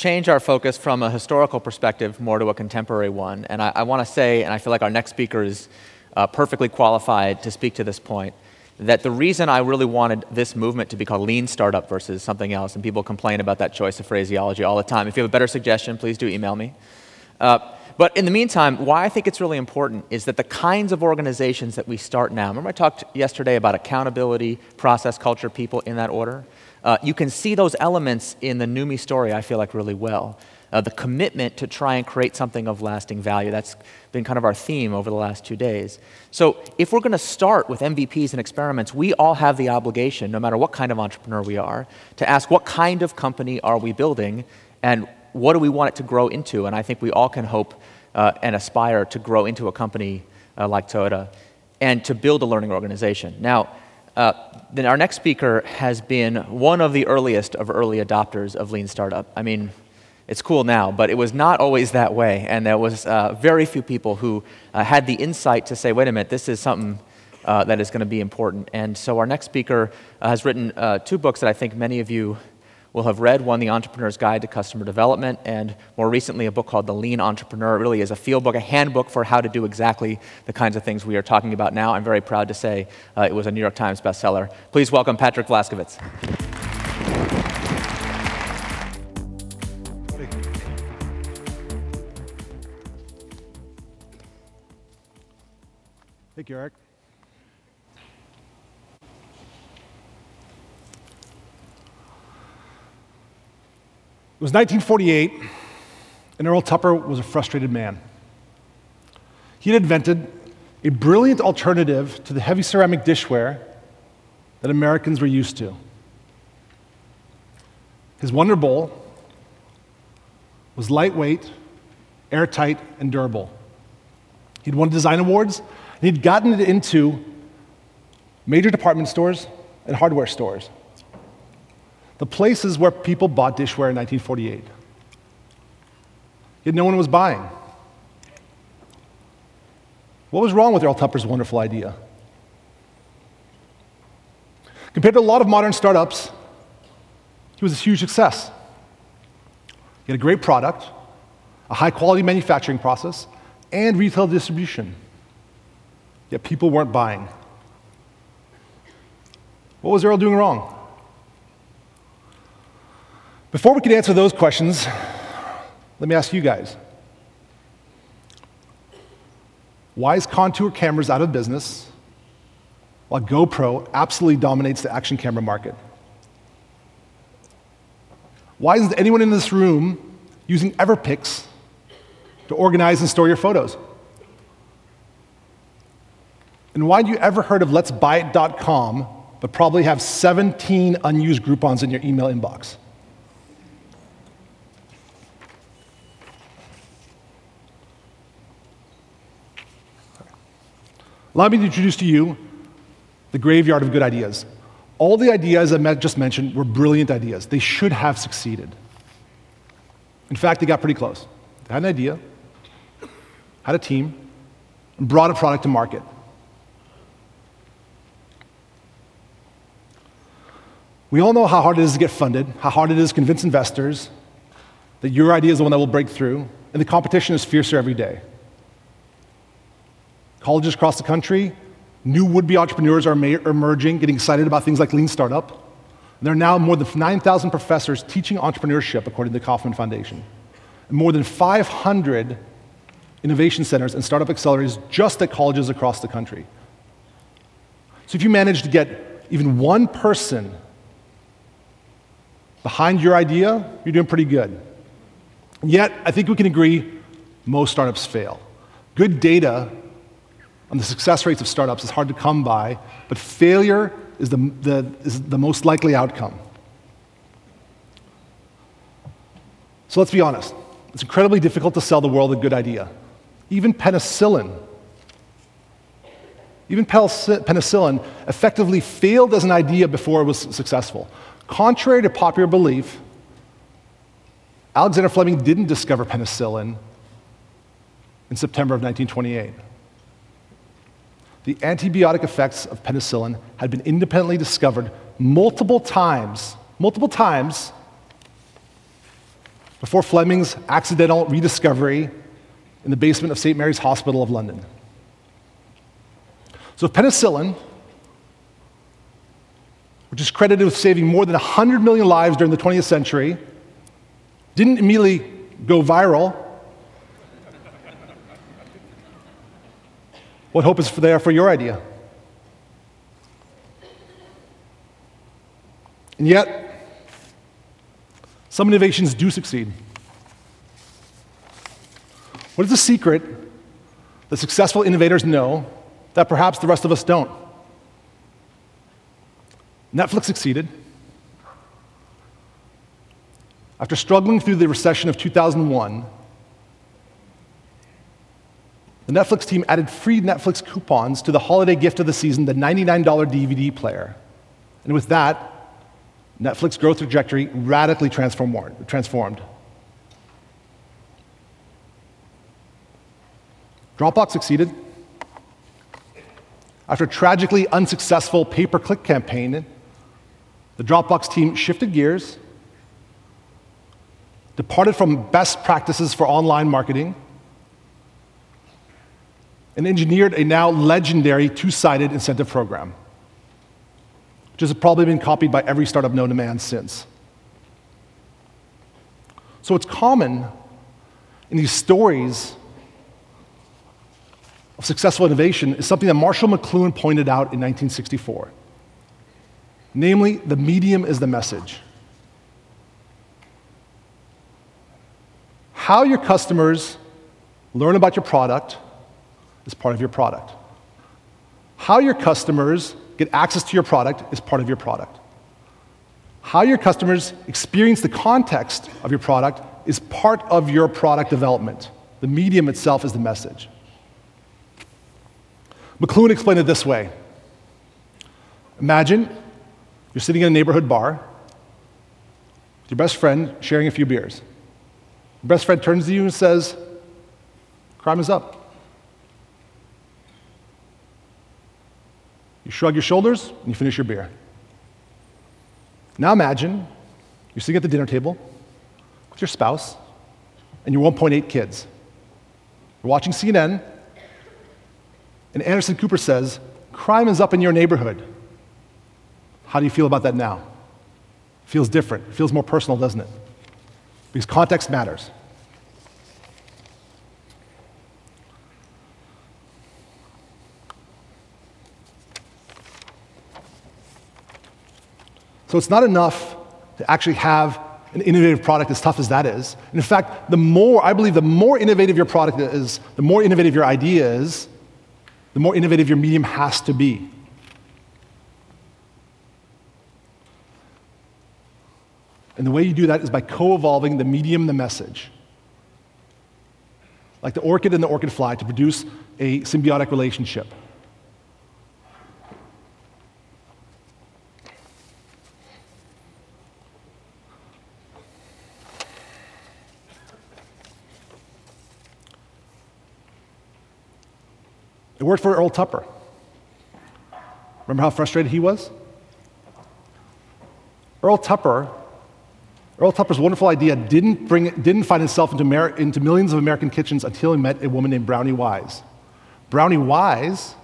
change our focus from a historical perspective more to a contemporary one. And I, I want to say, and I feel like our next speaker is uh, perfectly qualified to speak to this point, that the reason I really wanted this movement to be called lean startup versus something else, and people complain about that choice of phraseology all the time. If you have a better suggestion, please do email me. Uh, but in the meantime, why I think it's really important is that the kinds of organizations that we start now, remember I talked yesterday about accountability, process, culture, people in that order? Uh, you can see those elements in the NUMMI story, I feel like, really well. Uh, the commitment to try and create something of lasting value. That's been kind of our theme over the last two days. So, if we're going to start with MVPs and experiments, we all have the obligation, no matter what kind of entrepreneur we are, to ask what kind of company are we building and what do we want it to grow into? And I think we all can hope uh, and aspire to grow into a company uh, like Toyota and to build a learning organization. Now, uh, then our next speaker has been one of the earliest of early adopters of Lean Startup. I mean, it's cool now, but it was not always that way. And there was uh, very few people who uh, had the insight to say, wait a minute, this is something uh, that is going to be important. And so our next speaker has written two books that I think many of you will have read one, The Entrepreneur's Guide to Customer Development, and more recently, a book called The Lean Entrepreneur. It really is a field book, a handbook for how to do exactly the kinds of things we are talking about now. I'm very proud to say uh, it was a New York Times bestseller. Please welcome Patrick Vlaskovits. Thank you, Eric. It was 1948, and Earl Tupper was a frustrated man. He had invented a brilliant alternative to the heavy ceramic dishware that Americans were used to. His Wonder Bowl was lightweight, airtight, and durable. He'd won design awards, and he'd gotten it into major department stores and hardware stores the places where people bought dishware in 1948. Yet no one was buying. What was wrong with Earl Tupper's wonderful idea? Compared to a lot of modern startups, he was a huge success. He had a great product, a high quality manufacturing process, and retail distribution. Yet people weren't buying. What was Earl doing wrong? Before we can answer those questions, let me ask you guys why is contour cameras out of business while GoPro absolutely dominates the action camera market? Why isn't anyone in this room using Everpix to organize and store your photos? And why do you ever heard of letsbuyit.com but probably have 17 unused Groupons in your email inbox? Allow me to introduce to you the graveyard of good ideas. All the ideas I just mentioned were brilliant ideas. They should have succeeded. In fact, they got pretty close. They had an idea, had a team, and brought a product to market. We all know how hard it is to get funded, how hard it is to convince investors that your idea is the one that will break through, and the competition is fiercer every day. Colleges across the country, new would be entrepreneurs are emerging, getting excited about things like Lean Startup. And there are now more than 9,000 professors teaching entrepreneurship, according to the Kauffman Foundation. And more than 500 innovation centers and startup accelerators just at colleges across the country. So if you manage to get even one person behind your idea, you're doing pretty good. Yet, I think we can agree most startups fail. Good data on the success rates of startups is hard to come by, but failure is the, the, is the most likely outcome. So let's be honest. It's incredibly difficult to sell the world a good idea. Even penicillin, even penicillin effectively failed as an idea before it was successful. Contrary to popular belief, Alexander Fleming didn't discover penicillin in September of 1928 the antibiotic effects of penicillin had been independently discovered multiple times, multiple times before Fleming's accidental rediscovery in the basement of St. Mary's Hospital of London. So, penicillin, which is credited with saving more than 100 million lives during the 20th century, didn't immediately go viral, what hope is there for your idea? And yet, some innovations do succeed. What is the secret that successful innovators know that perhaps the rest of us don't? Netflix succeeded. After struggling through the recession of 2001, the Netflix team added free Netflix coupons to the holiday gift of the season, the $99 DVD player. And with that, Netflix growth trajectory radically transformed. Dropbox succeeded. After a tragically unsuccessful pay per click campaign, the Dropbox team shifted gears, departed from best practices for online marketing, and engineered a now legendary two sided incentive program which has probably been copied by every startup known to man since. So it's common in these stories of successful innovation is something that Marshall McLuhan pointed out in 1964. Namely, the medium is the message. How your customers learn about your product is part of your product. How your customers get access to your product is part of your product. How your customers experience the context of your product is part of your product development. The medium itself is the message. McLuhan explained it this way Imagine you're sitting in a neighborhood bar with your best friend sharing a few beers. Your best friend turns to you and says, Crime is up. You shrug your shoulders and you finish your beer. Now imagine you're sitting at the dinner table with your spouse and your 1.8 kids. You're watching CNN, and Anderson Cooper says, Crime is up in your neighborhood. How do you feel about that now? Feels different. Feels more personal, doesn't it? Because context matters. So it's not enough to actually have an innovative product as tough as that is. And in fact, the more, I believe, the more innovative your product is, the more innovative your idea is, the more innovative your medium has to be. And the way you do that is by co evolving the medium, the message. Like the orchid and the orchid fly to produce a symbiotic relationship. Worked for Earl Tupper. Remember how frustrated he was? Earl Tupper, Earl Tupper's wonderful idea didn't, bring, didn't find itself into, into millions of American kitchens until he met a woman named Brownie Wise. Brownie Wise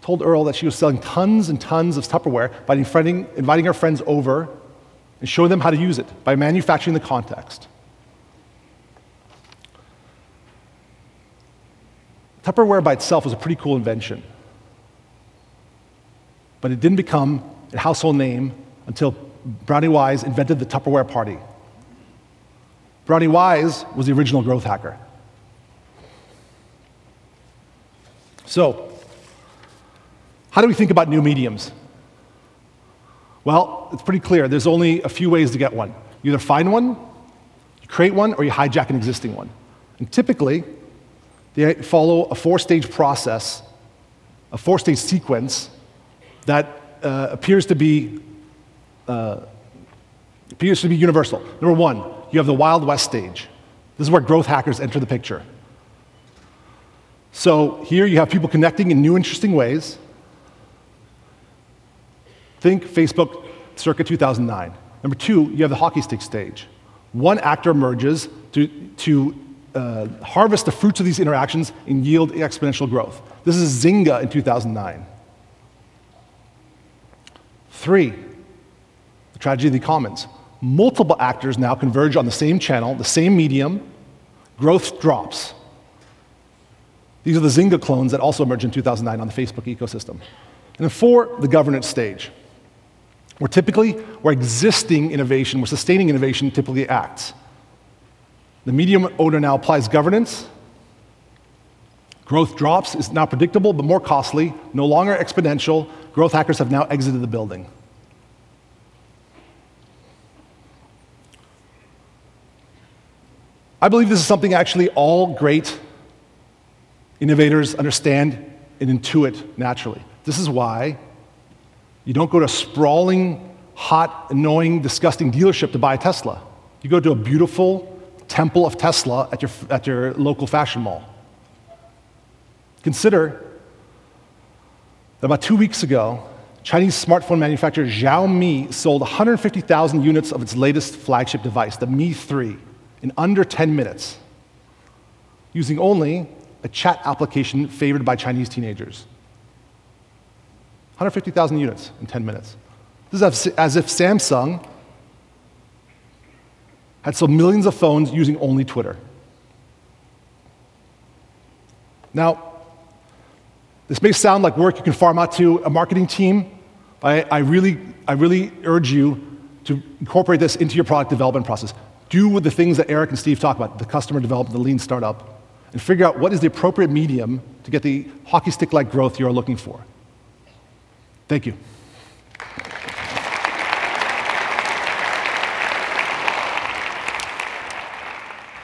told Earl that she was selling tons and tons of Tupperware by inviting, inviting her friends over and showing them how to use it by manufacturing the context. Tupperware by itself was a pretty cool invention. But it didn't become a household name until Brownie Wise invented the Tupperware party. Brownie Wise was the original growth hacker. So, how do we think about new mediums? Well, it's pretty clear. There's only a few ways to get one. You either find one, you create one, or you hijack an existing one. And typically, they follow a four stage process, a four stage sequence that uh, appears, to be, uh, appears to be universal. Number one, you have the Wild West stage. This is where growth hackers enter the picture. So here you have people connecting in new, interesting ways. Think Facebook circa 2009. Number two, you have the hockey stick stage. One actor emerges to, to uh, harvest the fruits of these interactions and yield exponential growth. This is Zynga in 2009. Three, the tragedy of the commons. Multiple actors now converge on the same channel, the same medium, growth drops. These are the Zynga clones that also emerged in 2009 on the Facebook ecosystem. And then four, the governance stage, where typically, where existing innovation, where sustaining innovation typically acts. The medium owner now applies governance. Growth drops, is now predictable but more costly, no longer exponential. Growth hackers have now exited the building. I believe this is something actually all great innovators understand and intuit naturally. This is why you don't go to a sprawling, hot, annoying, disgusting dealership to buy a Tesla. You go to a beautiful temple of Tesla at your, at your local fashion mall. Consider that about two weeks ago, Chinese smartphone manufacturer Xiaomi sold 150,000 units of its latest flagship device, the Mi 3, in under 10 minutes, using only a chat application favored by Chinese teenagers. 150,000 units in 10 minutes. This is as if Samsung had sold millions of phones using only Twitter. Now, this may sound like work you can farm out to a marketing team, but I, I, really, I really urge you to incorporate this into your product development process. Do with the things that Eric and Steve talk about, the customer development, the lean startup, and figure out what is the appropriate medium to get the hockey stick like growth you're looking for. Thank you.